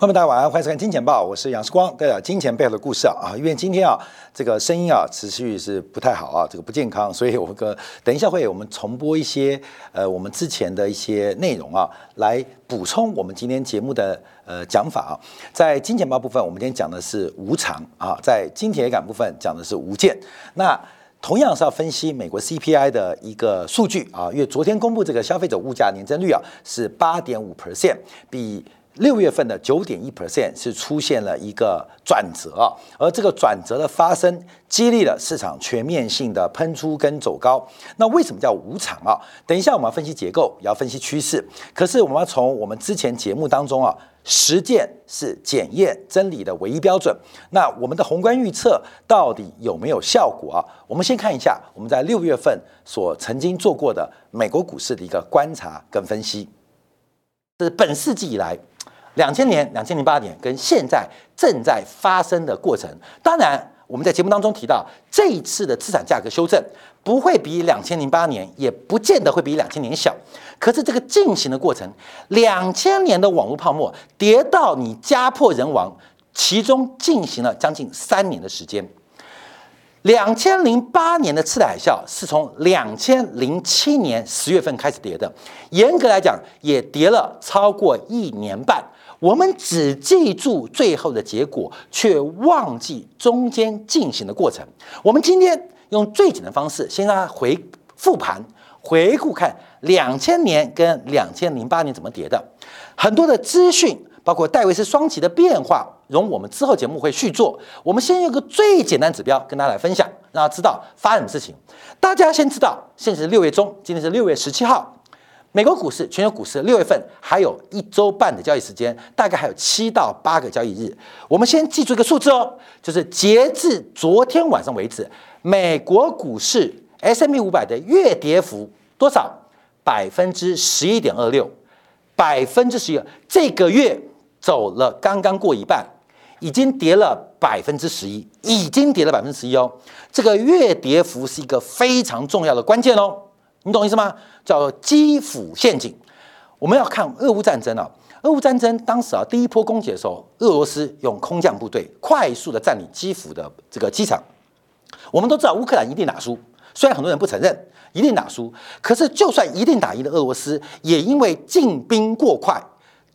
朋友们，大家晚上欢迎收看《金钱报》，我是杨世光，带来金钱背后的故事啊啊！因为今天啊，这个声音啊持续是不太好啊，这个不健康，所以我个等一下会我们重播一些呃我们之前的一些内容啊，来补充我们今天节目的呃讲法啊。在金钱报部分，我们今天讲的是无常啊；在金铁杆部分讲的是无间。那同样是要分析美国 CPI 的一个数据啊，因为昨天公布这个消费者物价年增率啊是八点五 percent，比六月份的九点一 percent 是出现了一个转折啊，而这个转折的发生，激励了市场全面性的喷出跟走高。那为什么叫无常啊？等一下我们要分析结构，也要分析趋势。可是我们要从我们之前节目当中啊，实践是检验真理的唯一标准。那我们的宏观预测到底有没有效果啊？我们先看一下我们在六月份所曾经做过的美国股市的一个观察跟分析。这是本世纪以来。两千年、两千零八年跟现在正在发生的过程，当然我们在节目当中提到，这一次的资产价格修正不会比两千零八年，也不见得会比两千年小。可是这个进行的过程，两千年的网络泡沫跌到你家破人亡，其中进行了将近三年的时间。两千零八年的次贷海啸是从两千零七年十月份开始跌的，严格来讲也跌了超过一年半。我们只记住最后的结果，却忘记中间进行的过程。我们今天用最简单的方式，先让它回复盘、回顾看两千年跟两千零八年怎么跌的，很多的资讯，包括戴维斯双极的变化，容我们之后节目会续做。我们先用个最简单指标跟大家来分享，让大家知道发生什么事情。大家先知道，现在是六月中，今天是六月十七号。美国股市、全球股市六月份还有一周半的交易时间，大概还有七到八个交易日。我们先记住一个数字哦，就是截至昨天晚上为止，美国股市 S M P 五百的月跌幅多少？百分之十一点二六，百分之十一。这个月走了刚刚过一半，已经跌了百分之十一，已经跌了百分之十一哦。这个月跌幅是一个非常重要的关键哦。你懂意思吗？叫基辅陷阱。我们要看俄乌战争啊，俄乌战争当时啊，第一波攻击的时候，俄罗斯用空降部队快速的占领基辅的这个机场。我们都知道乌克兰一定打输，虽然很多人不承认一定打输，可是就算一定打赢的俄罗斯，也因为进兵过快，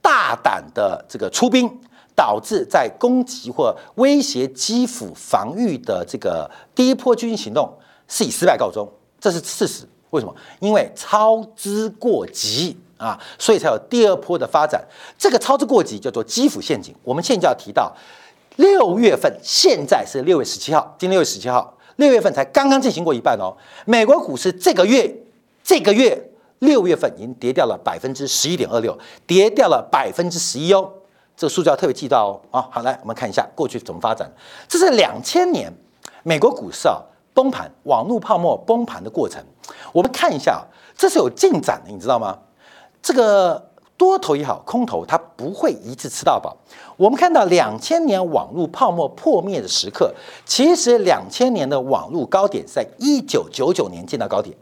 大胆的这个出兵，导致在攻击或威胁基辅防御的这个第一波军事行动是以失败告终，这是事实。为什么？因为操之过急啊，所以才有第二波的发展。这个操之过急叫做基辅陷阱。我们现在就要提到六月份，现在是六月十七号，今天六月十七号，六月份才刚刚进行过一半哦。美国股市这个月，这个月六月份已经跌掉了百分之十一点二六，跌掉了百分之十一哦。这个数字要特别记到哦。啊，好，来我们看一下过去怎么发展。这是两千年美国股市啊。崩盘，网络泡沫崩盘的过程，我们看一下，这是有进展的，你知道吗？这个多头也好，空头它不会一次吃到饱。我们看到两千年网络泡沫破灭的时刻，其实两千年的网络高点在一九九九年见到高点，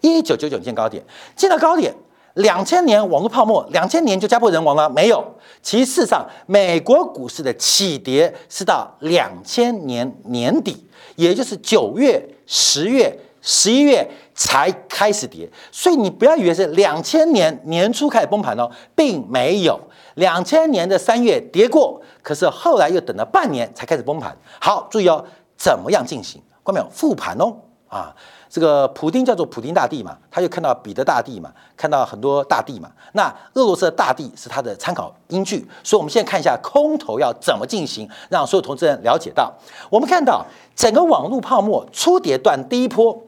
一九九九见高点，见到高点。两千年网络泡沫，两千年就家破人亡了？没有，其实上美国股市的起跌是到两千年年底。也就是九月、十月、十一月才开始跌，所以你不要以为是两千年年初开始崩盘哦，并没有。两千年的三月跌过，可是后来又等了半年才开始崩盘。好，注意哦，怎么样进行？关没有复盘哦，啊。这个普丁叫做普丁大帝嘛，他就看到彼得大帝嘛，看到很多大帝嘛。那俄罗斯的大帝是他的参考依据，所以我们现在看一下空头要怎么进行，让所有投资人了解到。我们看到整个网络泡沫初跌段第一波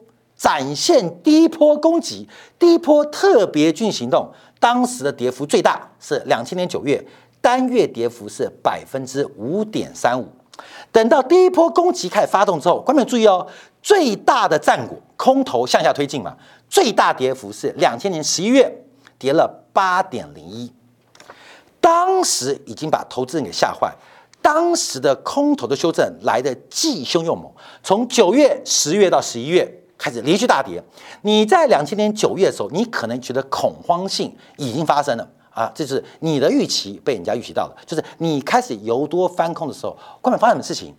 展现第一波攻击，第一波特别军行动，当时的跌幅最大是两千年九月，单月跌幅是百分之五点三五。等到第一波攻击开始发动之后，观众注意哦，最大的战果空头向下推进嘛，最大跌幅是两千年十一月跌了八点零一，当时已经把投资人给吓坏，当时的空头的修正来的既凶又猛，从九月、十月到十一月开始连续大跌。你在两千年九月的时候，你可能觉得恐慌性已经发生了。啊，这是你的预期被人家预期到了，就是你开始由多翻空的时候，关门发生的事情？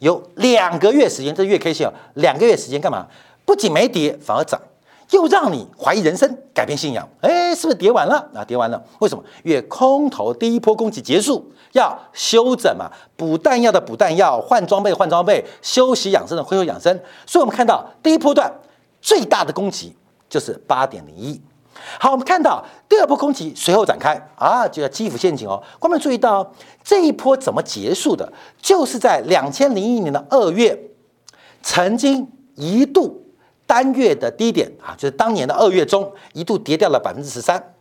有两个月时间，这月 K 线啊，两个月时间干嘛？不仅没跌，反而涨，又让你怀疑人生，改变信仰。哎，是不是跌完了？啊，跌完了，为什么？因为空头第一波攻击结束，要休整嘛，补弹药的补弹药，换装备换装备，休息养生的恢复养生。所以我们看到第一波段最大的攻击就是八点零一。好，我们看到第二波攻击随后展开啊，就叫基辅陷阱哦。观众注意到这一波怎么结束的？就是在两千零一年的二月，曾经一度单月的低点啊，就是当年的二月中一度跌掉了百分之十三，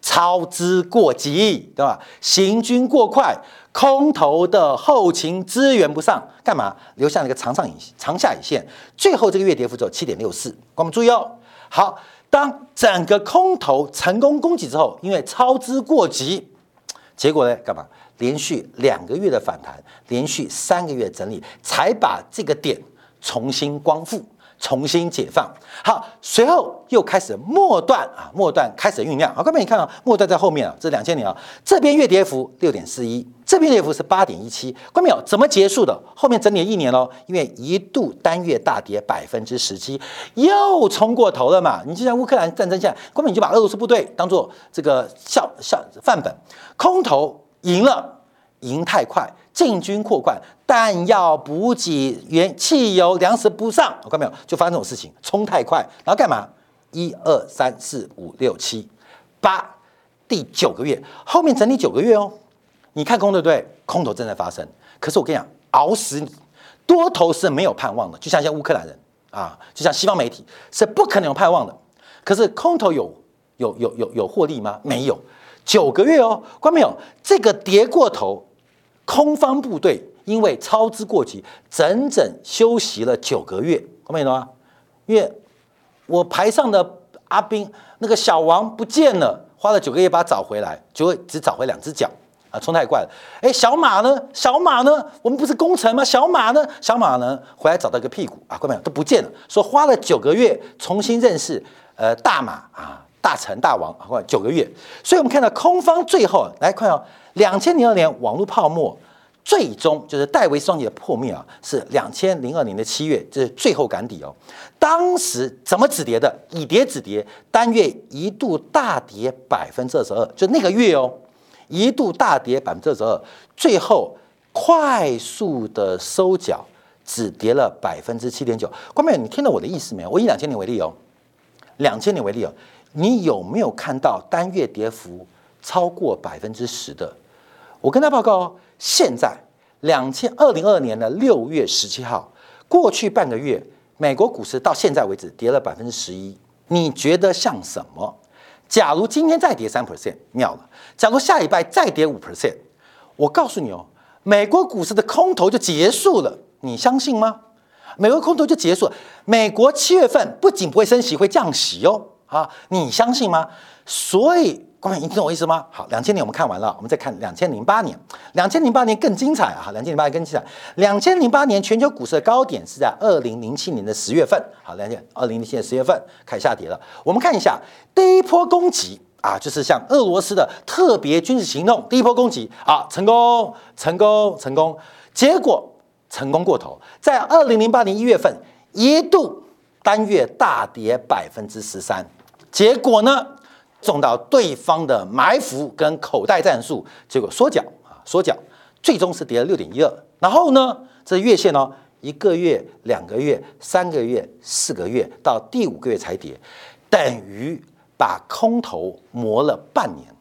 操之过急，对吧？行军过快，空头的后勤支援不上，干嘛？留下了一个长上影长下影线，最后这个月跌幅只有七点六四。我们注意哦，好。当整个空头成功攻击之后，因为操之过急，结果呢？干嘛？连续两个月的反弹，连续三个月整理，才把这个点重新光复。重新解放，好，随后又开始末段啊，末段开始酝酿。好，各位你看啊，末段在后面啊，这两千年啊，这边月跌幅六点四一，这边跌幅是八点一七。关没有？怎么结束的？后面整理了一年喽，因为一度单月大跌百分之十七，又冲过头了嘛。你就像乌克兰战争下，关键你就把俄罗斯部队当做这个效效范本，空头赢了，赢太快。进军扩灌，弹药补给、原汽油、粮食不上，我看没有，就发生这种事情，冲太快，然后干嘛？一二三四五六七八，第九个月，后面整理九个月哦。你看空对不对？空头正在发生，可是我跟你讲，熬死你，多头是没有盼望的，就像一些乌克兰人啊，就像西方媒体是不可能有盼望的。可是空头有有有有有获利吗？没有，九个月哦，关没有？这个跌过头。空方部队因为操之过急，整整休息了九个月，看没懂吗？因为我排上的阿兵那个小王不见了，花了九个月把他找回来，结果只找回两只脚啊，冲太快了。哎，小马呢？小马呢？我们不是攻城吗？小马呢？小马呢？回来找到一个屁股啊，看没有？都不见了。说花了九个月重新认识呃大马啊，大臣大王啊，九个月。所以我们看到空方最后来看哦。两千零二年网络泡沫最终就是戴维双击的破灭啊，是两千零二年的七月，这是最后赶底哦。当时怎么止跌的？以跌止跌，单月一度大跌百分之二十二，就那个月哦，一度大跌百分之二十二，最后快速的收脚，只跌了百分之七点九。关妹，你听到我的意思没有？我以两千年为例哦，两千年为例哦，你有没有看到单月跌幅超过百分之十的？我跟他报告哦，现在两千二零二年的六月十七号，过去半个月，美国股市到现在为止跌了百分之十一，你觉得像什么？假如今天再跌三 percent，妙了；假如下礼拜再跌五 percent，我告诉你哦，美国股市的空头就结束了，你相信吗？美国空头就结束，美国七月份不仅不会升息，会降息哦，啊，你相信吗？所以。各位，你听懂我意思吗？好，两千年我们看完了，我们再看两千零八年。两千零八年更精彩啊！两千零八年更精彩。两千零八年全球股市的高点是在二零零七年的十月份。好，两千二零零七年十月份开始下跌了。我们看一下第一波攻击啊，就是像俄罗斯的特别军事行动，第一波攻击啊，成功，成功，成功。结果成功过头，在二零零八年一月份一度单月大跌百分之十三。结果呢？中到对方的埋伏跟口袋战术，结果缩脚啊，缩脚，最终是跌了六点一二。然后呢，这月线呢，一个月、两个月、三个月、四个月，到第五个月才跌，等于把空头磨了半年。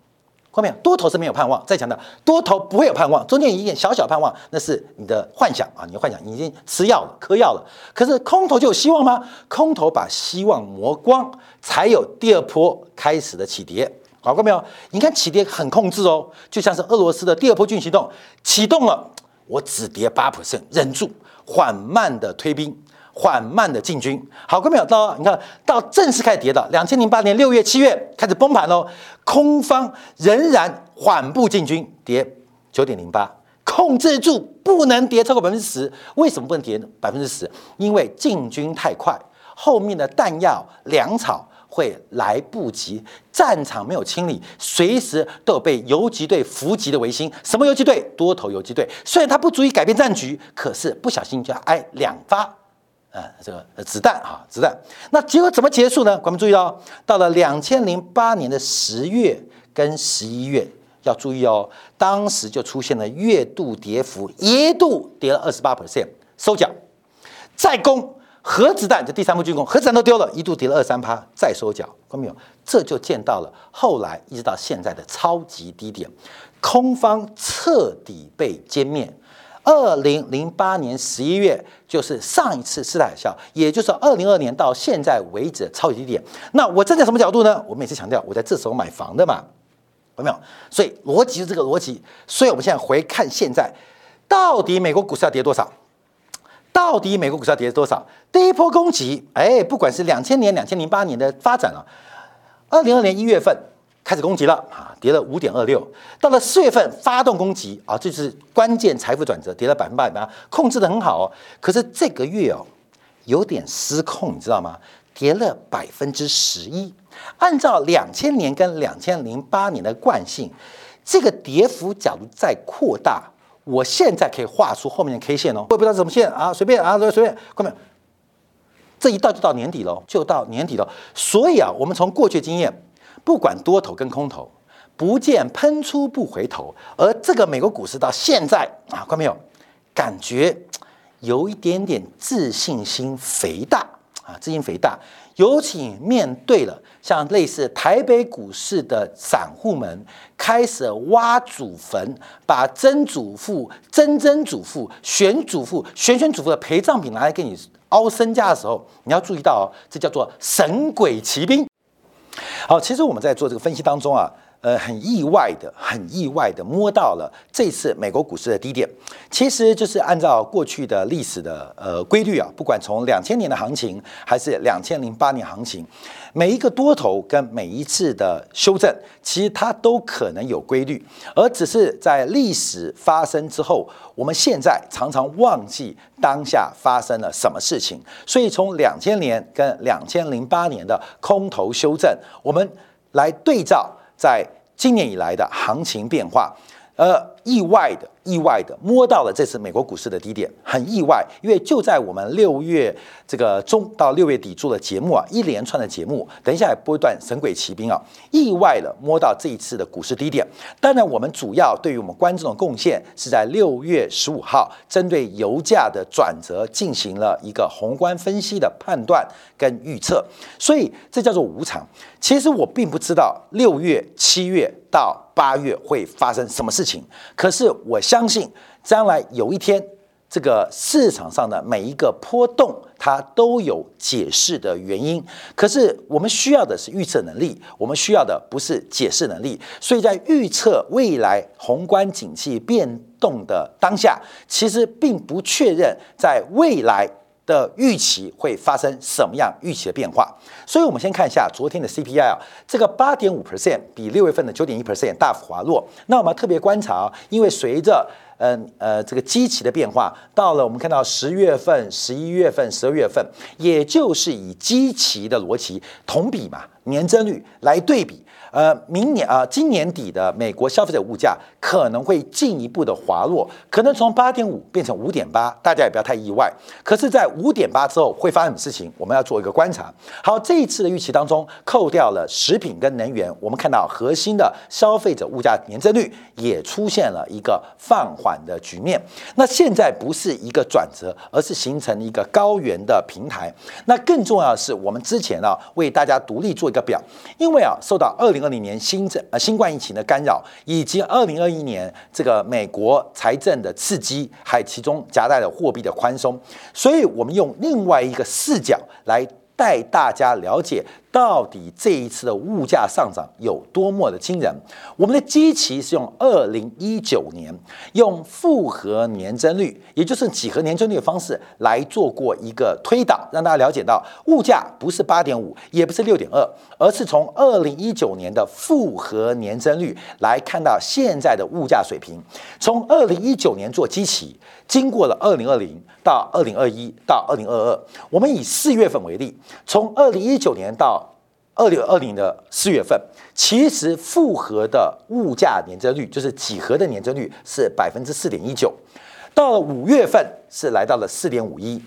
后面多头是没有盼望，再强调多头不会有盼望，中间一点小小盼望，那是你的幻想啊，你的幻想已经吃药了，嗑药了。可是空头就有希望吗？空头把希望磨光，才有第二波开始的起跌。搞过没有？你看起跌很控制哦，就像是俄罗斯的第二波军行动启动了，我只跌八 percent，忍住，缓慢的推兵。缓慢的进军，好，各位有到，你看到正式开始跌的，两千零八年六月、七月开始崩盘喽，空方仍然缓步进军，跌九点零八，控制住，不能跌超过百分之十。为什么不能跌百分之十？因为进军太快，后面的弹药、粮草会来不及，战场没有清理，随时都有被游击队伏击的维新。什么游击队？多头游击队。虽然它不足以改变战局，可是不小心就要挨两发，呃，这个子弹啊，子弹。那结果怎么结束呢？我们注意哦，到了两千零八年的十月跟十一月，要注意哦，当时就出现了月度跌幅，一度跌了二十八 percent，收脚，再攻。核子弹这第三波进攻，核子弹都丢了，一度跌了二三趴，再收脚，看到没有？这就见到了后来一直到现在的超级低点，空方彻底被歼灭。二零零八年十一月就是上一次四大海啸，也就是二零二年到现在为止的超级低点。那我站在什么角度呢？我每次强调，我在这时候买房的嘛，有没有？所以逻辑是这个逻辑。所以我们现在回看现在，到底美国股市要跌多少？到底美国股市要跌多少？第一波攻击，哎，不管是两千年、两千零八年的发展啊，二零二年一月份开始攻击了啊，跌了五点二六，到了四月份发动攻击啊，这是关键财富转折，跌了百分之百八，控制的很好哦。可是这个月哦，有点失控，你知道吗？跌了百分之十一。按照两千年跟两千零八年的惯性，这个跌幅假如再扩大。我现在可以画出后面的 K 线哦，我也不知道什么线啊，随便啊，随便，看没有？这一到就到年底了，就到年底了。所以啊，我们从过去经验，不管多头跟空头，不见喷出不回头。而这个美国股市到现在啊，看没有？感觉有一点点自信心肥大啊，自信肥大。尤其面对了像类似台北股市的散户们，开始挖祖坟，把曾祖父、曾曾祖父、玄祖父、玄玄祖父的陪葬品拿来给你凹身家的时候，你要注意到哦，这叫做神鬼骑兵。好，其实我们在做这个分析当中啊。呃，很意外的，很意外的摸到了这次美国股市的低点，其实就是按照过去的历史的呃规律啊，不管从两千年的行情还是两千零八年行情，每一个多头跟每一次的修正，其实它都可能有规律，而只是在历史发生之后，我们现在常常忘记当下发生了什么事情，所以从两千年跟两千零八年的空头修正，我们来对照。在今年以来的行情变化，呃，意外的。意外的摸到了这次美国股市的低点，很意外，因为就在我们六月这个中到六月底做的节目啊，一连串的节目，等一下也播一段《神鬼奇兵》啊，意外的摸到这一次的股市低点。当然，我们主要对于我们观众的贡献是在六月十五号，针对油价的转折进行了一个宏观分析的判断跟预测，所以这叫做无常。其实我并不知道六月、七月到八月会发生什么事情，可是我。相信将来有一天，这个市场上的每一个波动，它都有解释的原因。可是我们需要的是预测能力，我们需要的不是解释能力。所以在预测未来宏观景气变动的当下，其实并不确认在未来。的预期会发生什么样预期的变化？所以，我们先看一下昨天的 CPI 啊，这个八点五 percent 比六月份的九点一 percent 大幅滑落。那我们特别观察啊，因为随着嗯呃这个基期的变化，到了我们看到十月份、十一月份、十二月份，也就是以基期的逻辑同比嘛，年增率来对比。呃，明年啊，今年底的美国消费者物价可能会进一步的滑落，可能从八点五变成五点八，大家也不要太意外。可是，在五点八之后会发生什么事情，我们要做一个观察。好，这一次的预期当中，扣掉了食品跟能源，我们看到核心的消费者物价年增率也出现了一个放缓的局面。那现在不是一个转折，而是形成一个高原的平台。那更重要的是，我们之前啊为大家独立做一个表，因为啊受到二零二零年新政呃新冠疫情的干扰，以及二零二一年这个美国财政的刺激，还其中夹带了货币的宽松，所以我们用另外一个视角来带大家了解。到底这一次的物价上涨有多么的惊人？我们的基期是用二零一九年用复合年增率，也就是几何年增率的方式来做过一个推导，让大家了解到物价不是八点五，也不是六点二，而是从二零一九年的复合年增率来看到现在的物价水平。从二零一九年做基期，经过了二零二零到二零二一到二零二二，我们以四月份为例，从二零一九年到二零二零的四月份，其实复合的物价年增率，就是几何的年增率是百分之四点一九，到了五月份是来到了四点五一。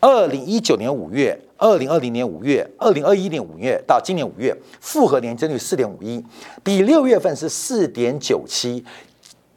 二零一九年五月、二零二零年五月、二零二一年五月到今年五月，复合年增率四点五一，比六月份是四点九七。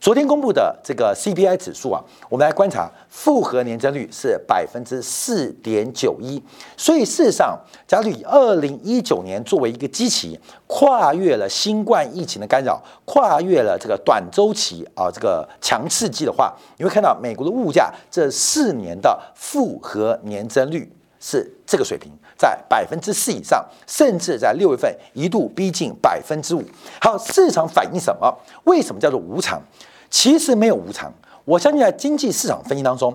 昨天公布的这个 CPI 指数啊，我们来观察复合年增率是百分之四点九一。所以事实上，假如以二零一九年作为一个基期，跨越了新冠疫情的干扰，跨越了这个短周期啊这个强刺激的话，你会看到美国的物价这四年的复合年增率是这个水平，在百分之四以上，甚至在六月份一度逼近百分之五。好，市场反映什么？为什么叫做无常？其实没有无常，我相信在经济市场分析当中，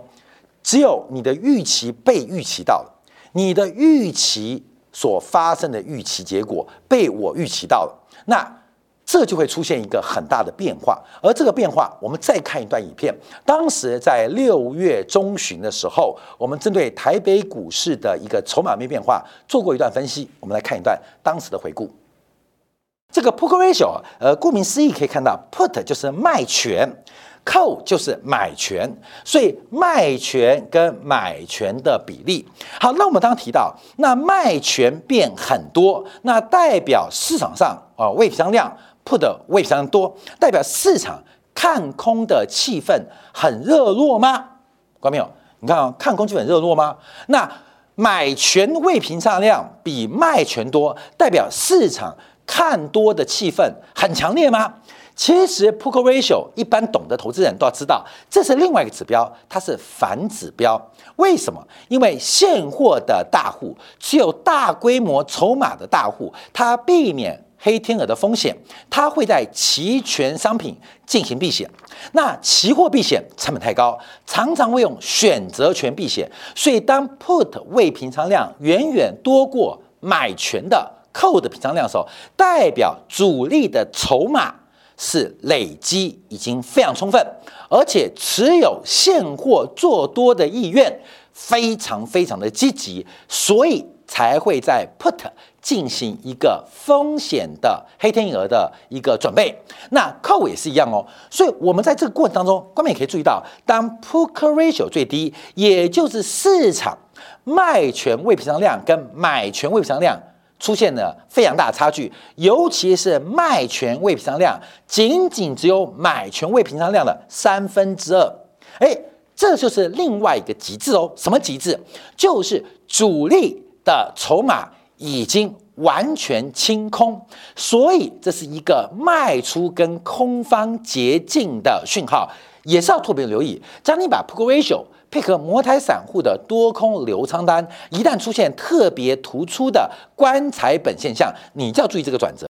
只有你的预期被预期到了，你的预期所发生的预期结果被我预期到了，那这就会出现一个很大的变化。而这个变化，我们再看一段影片，当时在六月中旬的时候，我们针对台北股市的一个筹码面变化做过一段分析，我们来看一段当时的回顾。这个 put ratio，呃，顾名思义可以看到，put 就是卖权，call 就是买权，所以卖权跟买权的比例。好，那我们刚刚提到，那卖权变很多，那代表市场上啊未平仓量 put 未平仓多，代表市场看空的气氛很热络吗？看到没有？你看看空气氛热络吗？那买权未平仓量比卖权多，代表市场。看多的气氛很强烈吗？其实 p u c ratio 一般懂得投资人都要知道，这是另外一个指标，它是反指标。为什么？因为现货的大户只有大规模筹码的大户，他避免黑天鹅的风险，他会在期权商品进行避险。那期货避险成本太高，常常会用选择权避险。所以当 put 未平仓量远远多过买权的。扣的平仓量的时候，代表主力的筹码是累积已经非常充分，而且持有现货做多的意愿非常非常的积极，所以才会在 put 进行一个风险的黑天鹅的一个准备。那扣也是一样哦，所以我们在这个过程当中，观众也可以注意到，当 put ratio 最低，也就是市场卖权未平仓量跟买权未平仓量。出现了非常大的差距，尤其是卖权未平仓量仅仅只有买权未平仓量的三分之二，哎，这就是另外一个极致哦。什么极致？就是主力的筹码已经完全清空，所以这是一个卖出跟空方捷径的讯号，也是要特别留意。将你把 p u ratio。配合摩台散户的多空流仓单，一旦出现特别突出的棺材本现象，你就要注意这个转折。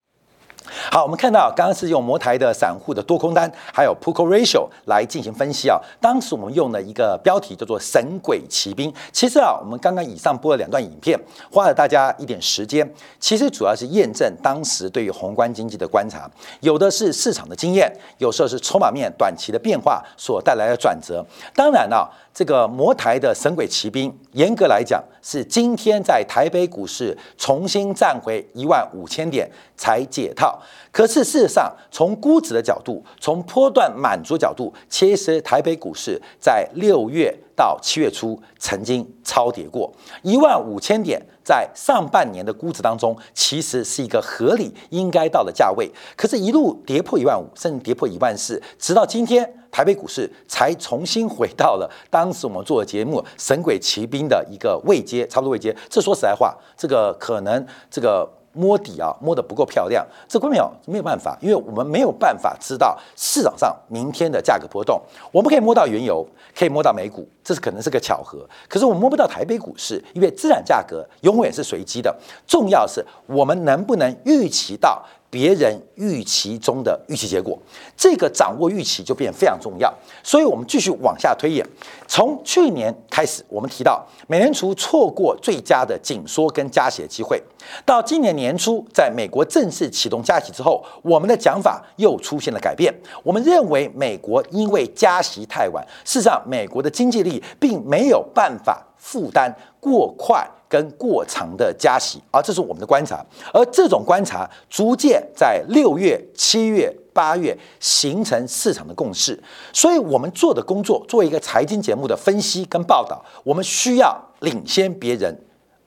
好，我们看到刚刚是用摩台的散户的多空单，还有 p u c o ratio 来进行分析啊。当时我们用了一个标题叫做“神鬼骑兵”。其实啊，我们刚刚以上播了两段影片，花了大家一点时间。其实主要是验证当时对于宏观经济的观察，有的是市场的经验，有时候是筹码面短期的变化所带来的转折。当然了。这个魔台的神鬼骑兵，严格来讲是今天在台北股市重新站回一万五千点才解套。可是事实上，从估值的角度，从波段满足角度，其实台北股市在六月到七月初曾经超跌过一万五千点，在上半年的估值当中，其实是一个合理应该到的价位。可是，一路跌破一万五，甚至跌破一万四，直到今天。台北股市才重新回到了当时我们做的节目《神鬼骑兵》的一个位阶，差不多位阶。这说实在话，这个可能这个摸底啊摸得不够漂亮。这关没有没有办法，因为我们没有办法知道市场上明天的价格波动。我们可以摸到原油，可以摸到美股，这是可能是个巧合。可是我们摸不到台北股市，因为资产价格永远是随机的。重要是我们能不能预期到。别人预期中的预期结果，这个掌握预期就变非常重要。所以，我们继续往下推演。从去年开始，我们提到美联储错过最佳的紧缩跟加息的机会，到今年年初，在美国正式启动加息之后，我们的讲法又出现了改变。我们认为，美国因为加息太晚，事实上，美国的经济力并没有办法负担过快跟过长的加息，而这是我们的观察。而这种观察逐渐在六月、七月、八月形成市场的共识。所以，我们做的工作，作为一个财经节目的分析跟报道，我们需要领先别人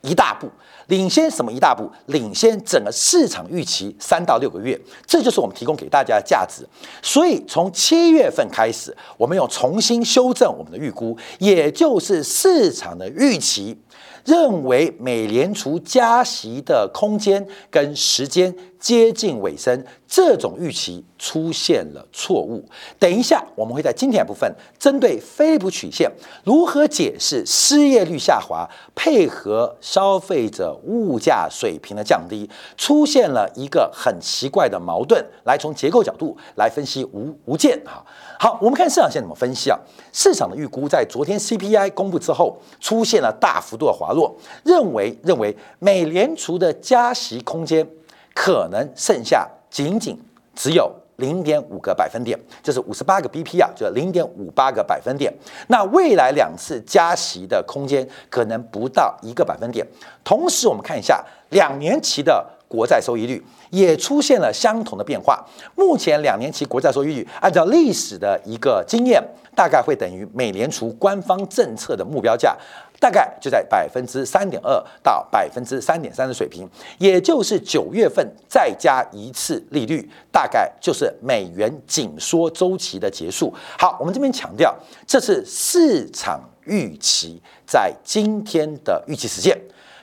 一大步。领先什么一大步？领先整个市场预期三到六个月，这就是我们提供给大家的价值。所以从七月份开始，我们要重新修正我们的预估，也就是市场的预期。认为美联储加息的空间跟时间接近尾声，这种预期出现了错误。等一下，我们会在今天部分针对菲利普曲线如何解释失业率下滑，配合消费者物价水平的降低，出现了一个很奇怪的矛盾，来从结构角度来分析无无间哈。好，我们看市场线怎么分析啊？市场的预估在昨天 CPI 公布之后，出现了大幅度的滑落，认为认为美联储的加息空间可能剩下仅仅只有零点五个百分点，就是五十八个 BP 啊，就零点五八个百分点。那未来两次加息的空间可能不到一个百分点。同时，我们看一下两年期的。国债收益率也出现了相同的变化。目前两年期国债收益率，按照历史的一个经验，大概会等于美联储官方政策的目标价，大概就在百分之三点二到百分之三点三的水平。也就是九月份再加一次利率，大概就是美元紧缩周期的结束。好，我们这边强调，这是市场预期在今天的预期实现。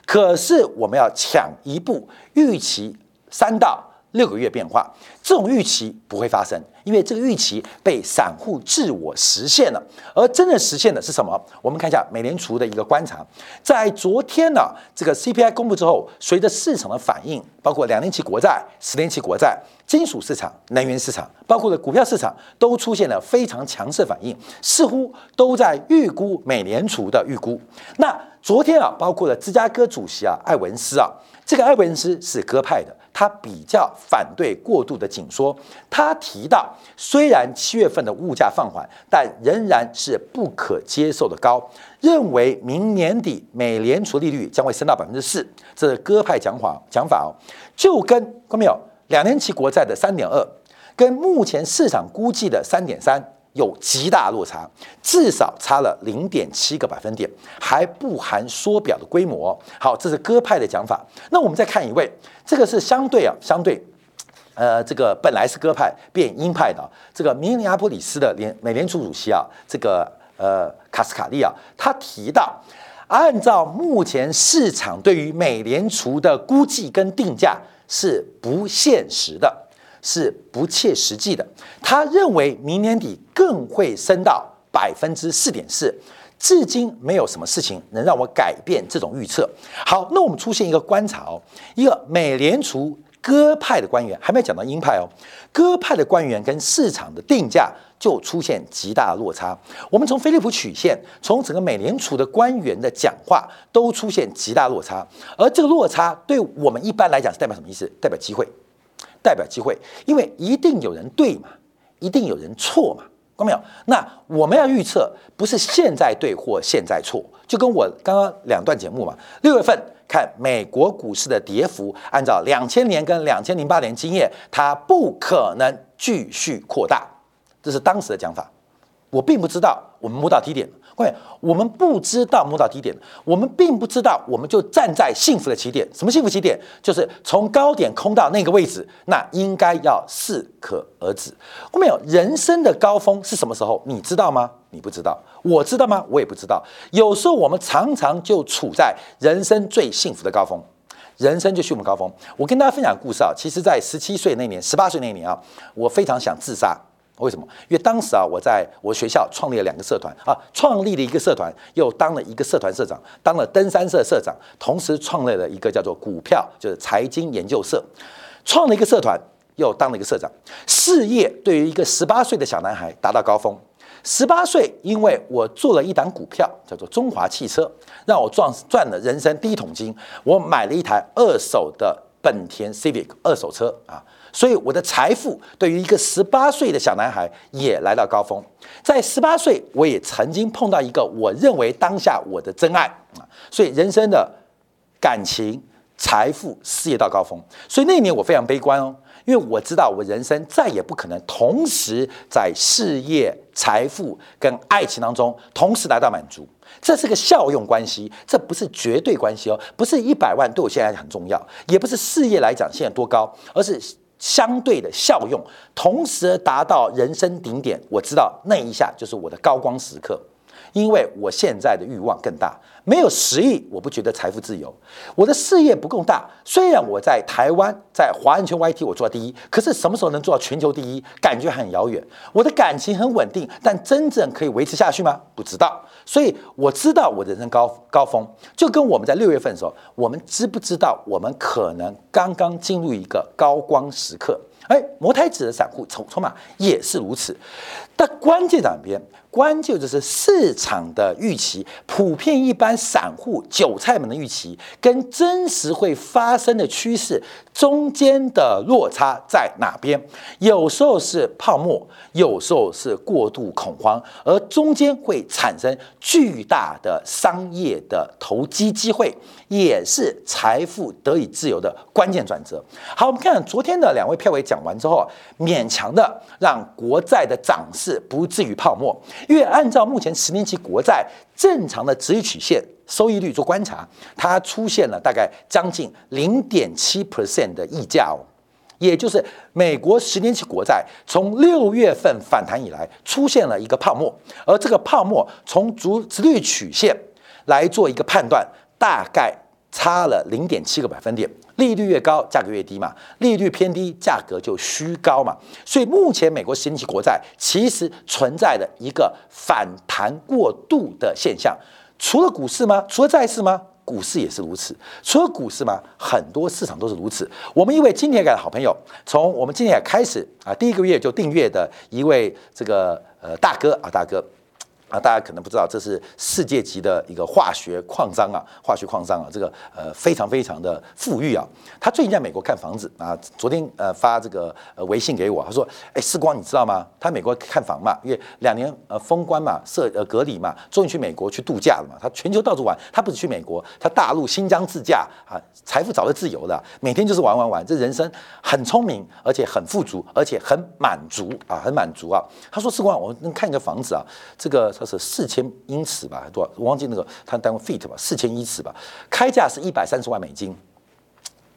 可是我们要抢一步预期三到六个月变化，这种预期不会发生，因为这个预期被散户自我实现了。而真正实现的是什么？我们看一下美联储的一个观察，在昨天呢，这个 CPI 公布之后，随着市场的反应，包括两年期国债、十年期国债、金属市场、能源市场，包括了股票市场，都出现了非常强势反应，似乎都在预估美联储的预估。那昨天啊，包括了芝加哥主席啊，艾文斯啊，这个艾文斯是鸽派的，他比较反对过度的紧缩。他提到，虽然七月份的物价放缓，但仍然是不可接受的高，认为明年底美联储利率将会升到百分之四，这是鸽派讲法讲法哦，就跟看到没有，两年期国债的三点二，跟目前市场估计的三点三。有极大落差，至少差了零点七个百分点，还不含缩表的规模。好，这是鸽派的讲法。那我们再看一位，这个是相对啊，相对，呃，这个本来是鸽派变鹰派的这个明尼阿波里斯的联美联储主席啊，这个呃卡斯卡利啊，他提到，按照目前市场对于美联储的估计跟定价是不现实的。是不切实际的。他认为明年底更会升到百分之四点四，至今没有什么事情能让我改变这种预测。好，那我们出现一个观察哦，一个美联储鸽派的官员，还没有讲到鹰派哦，鸽派的官员跟市场的定价就出现极大的落差。我们从菲利普曲线，从整个美联储的官员的讲话都出现极大落差，而这个落差对我们一般来讲是代表什么意思？代表机会。代表机会，因为一定有人对嘛，一定有人错嘛，看到没有？那我们要预测，不是现在对或现在错，就跟我刚刚两段节目嘛。六月份看美国股市的跌幅，按照两千年跟两千零八年经验，它不可能继续扩大，这是当时的讲法。我并不知道我们摸到低点。各位，我们不知道摸到低点，我们并不知道，我们就站在幸福的起点。什么幸福起点？就是从高点空到那个位置，那应该要适可而止。后面有人生的高峰是什么时候？你知道吗？你不知道。我知道吗？我也不知道。有时候我们常常就处在人生最幸福的高峰，人生就是我们高峰。我跟大家分享故事啊，其实在十七岁那年、十八岁那年啊，我非常想自杀。为什么？因为当时啊，我在我学校创立了两个社团啊，创立了一个社团，又当了一个社团社长，当了登山社社长，同时创立了一个叫做股票，就是财经研究社，创了一个社团，又当了一个社长。事业对于一个十八岁的小男孩达到高峰。十八岁，因为我做了一档股票，叫做中华汽车，让我赚赚了人生第一桶金。我买了一台二手的本田 Civic 二手车啊。所以我的财富对于一个十八岁的小男孩也来到高峰。在十八岁，我也曾经碰到一个我认为当下我的真爱啊。所以人生的感情、财富、事业到高峰。所以那一年我非常悲观哦，因为我知道我人生再也不可能同时在事业、财富跟爱情当中同时达到满足。这是个效用关系，这不是绝对关系哦，不是一百万对我现在很重要，也不是事业来讲现在多高，而是相对的效用，同时达到人生顶点。我知道那一下就是我的高光时刻。因为我现在的欲望更大，没有十亿，我不觉得财富自由。我的事业不够大，虽然我在台湾，在华人圈 YT 我做第一，可是什么时候能做到全球第一，感觉很遥远。我的感情很稳定，但真正可以维持下去吗？不知道。所以我知道我人生高高峰，就跟我们在六月份的时候，我们知不知道我们可能刚刚进入一个高光时刻？哎，摩台子的散户筹筹码也是如此。但关键在哪边？关键就是市场的预期，普遍一般散户韭菜们的预期，跟真实会发生的趋势中间的落差在哪边？有时候是泡沫，有时候是过度恐慌，而中间会产生巨大的商业的投机机会，也是财富得以自由的关键转折。好，我们看昨天的两位票委讲完之后，勉强的让国债的涨势不至于泡沫。因为按照目前十年期国债正常的值率曲线收益率做观察，它出现了大概将近零点七 percent 的溢价哦，也就是美国十年期国债从六月份反弹以来出现了一个泡沫，而这个泡沫从足值率曲线来做一个判断，大概差了零点七个百分点。利率越高，价格越低嘛；利率偏低，价格就虚高嘛。所以目前美国十年期国债其实存在的一个反弹过度的现象。除了股市吗？除了债市吗？股市也是如此。除了股市吗？很多市场都是如此。我们一位今天的好朋友，从我们今天开始啊，第一个月就订阅的一位这个呃大哥啊，大哥。啊，大家可能不知道，这是世界级的一个化学矿商啊，化学矿商啊，这个呃非常非常的富裕啊。他最近在美国看房子啊，昨天呃发这个呃微信给我，他说：“哎，世光，你知道吗？他美国看房嘛，因为两年呃封关嘛，设呃隔离嘛，终于去美国去度假了嘛。他全球到处玩，他不止去美国，他大陆新疆自驾啊，财富早就自由了，每天就是玩玩玩，这人生很聪明，而且很富足，而且很满足啊，很满足啊。他说：世光，我能看一个房子啊，这个。”它是四千英尺吧，多少？我忘记那个它单位 feet 吧，四千英尺吧。开价是一百三十万美金，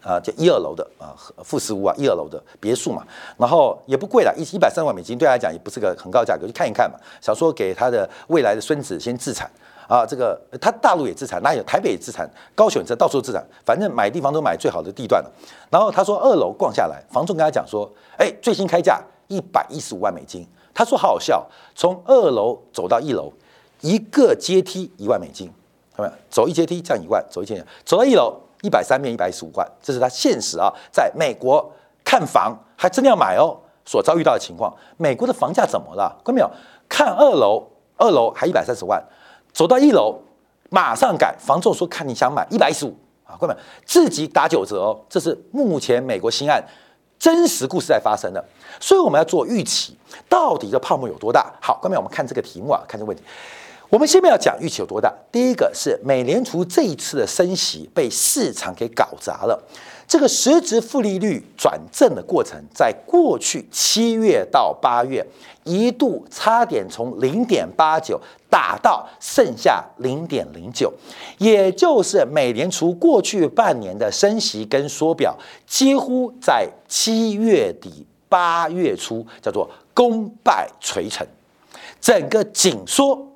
啊，就一二楼的啊，复式屋啊，一二楼的别墅嘛。然后也不贵了，一一百三十万美金，对他来讲也不是个很高价格，去看一看嘛。想说给他的未来的孙子先自产啊，这个他大陆也自产，那有台北也自产，高雄这到处自产，反正买地方都买最好的地段了。然后他说二楼逛下来，房仲跟他讲说，哎，最新开价一百一十五万美金。他说：“好好笑，从二楼走到一楼，一个阶梯一万美金，看到没有？走一阶梯降一万，走一阶梯走到一楼一百三面一百一十五万，这是他现实啊，在美国看房还真的要买哦，所遭遇到的情况。美国的房价怎么了？看到没有？看二楼，二楼还一百三十万，走到一楼马上改，房仲说看你想买一百一十五啊，看到没有？自己打九折哦，这是目前美国新案。”真实故事在发生的，所以我们要做预期，到底这泡沫有多大？好，下面我们看这个题目啊，看这个问题。我们下面要讲预期有多大。第一个是美联储这一次的升息被市场给搞砸了。这个实质负利率转正的过程，在过去七月到八月一度差点从零点八九打到剩下零点零九，也就是美联储过去半年的升息跟缩表，几乎在七月底八月初叫做功败垂成，整个紧缩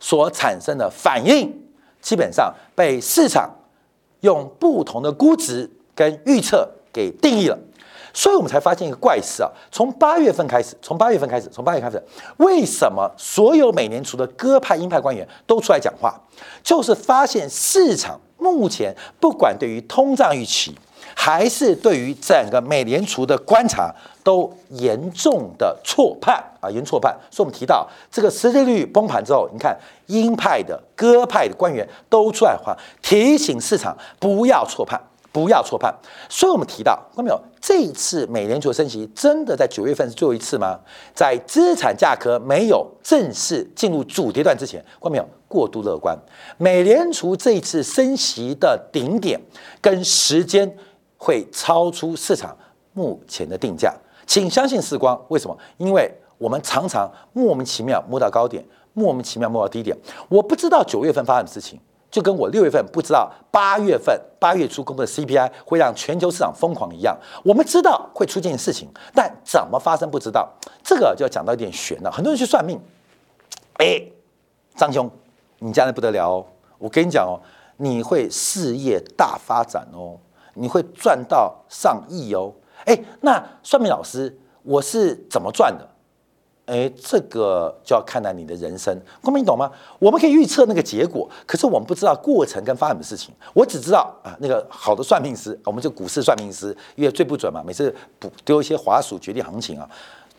所产生的反应，基本上被市场用不同的估值。跟预测给定义了，所以我们才发现一个怪事啊！从八月份开始，从八月份开始，从八月开始，为什么所有美联储的鸽派、鹰派官员都出来讲话？就是发现市场目前不管对于通胀预期，还是对于整个美联储的观察，都严重的错判啊，严重错判。所以我们提到这个实际利率崩盘之后，你看鹰派的、鸽派的官员都出来话，提醒市场不要错判。不要错判。所以我们提到，看到没有？这一次美联储升息真的在九月份是最后一次吗？在资产价格没有正式进入主跌段之前，看没有？过度乐观。美联储这一次升息的顶点跟时间会超出市场目前的定价，请相信时光。为什么？因为我们常常莫名其妙摸到高点，莫名其妙摸到低点。我不知道九月份发生的事情。就跟我六月份不知道八月份八月初公布的 CPI 会让全球市场疯狂一样，我们知道会出现事情，但怎么发生不知道。这个就要讲到一点悬了。很多人去算命，哎，张兄，你家人不得了哦！我跟你讲哦，你会事业大发展哦，你会赚到上亿哦。哎，那算命老师，我是怎么赚的？哎，这个就要看待你的人生，光明你懂吗？我们可以预测那个结果，可是我们不知道过程跟发生的事情。我只知道啊，那个好的算命师，我们就股市算命师，因为最不准嘛，每次不丢一些滑鼠决定行情啊，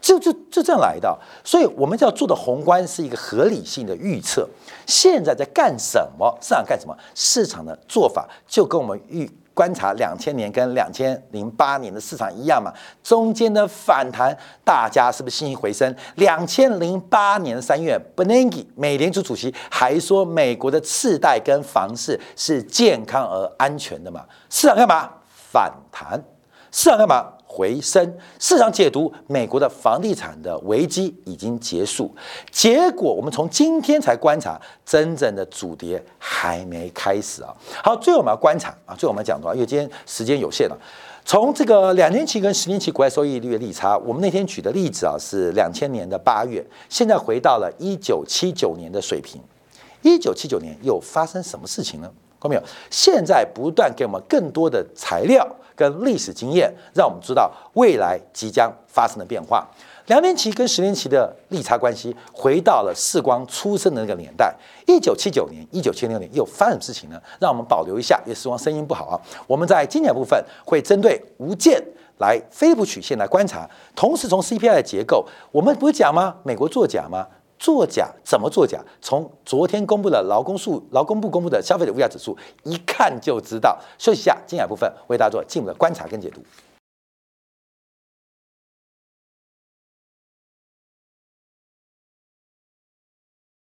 就就就这样来的。所以我们要做的宏观是一个合理性的预测。现在在干什么？市场干什么？市场的做法就跟我们预。观察两千年跟两千零八年的市场一样嘛，中间的反弹，大家是不是信心回升？两千零八年三月，Bernanke 美联储主席还说美国的次贷跟房市是健康而安全的嘛？市场干嘛？反弹。市场干嘛？回升，市场解读美国的房地产的危机已经结束，结果我们从今天才观察，真正的主跌还没开始啊。好，最后我们要观察啊，最后我们要讲到，因为今天时间有限了，从这个两年期跟十年期国外收益率的利差，我们那天举的例子啊是两千年的八月，现在回到了一九七九年的水平，一九七九年又发生什么事情呢？看没有？现在不断给我们更多的材料。跟历史经验，让我们知道未来即将发生的变化。两年期跟十年期的利差关系，回到了世光出生的那个年代，一九七九年、一九七六年又发生什么事情呢？让我们保留一下，因为世光声音不好啊。我们在经典部分会针对无间来飞利曲线来观察，同时从 CPI 的结构，我们不是讲吗？美国作假吗？作假怎么作假？从昨天公布的劳工数、劳工部公布的消费者物价指数，一看就知道。休息一下，精彩部分为大家做进一步的观察跟解读。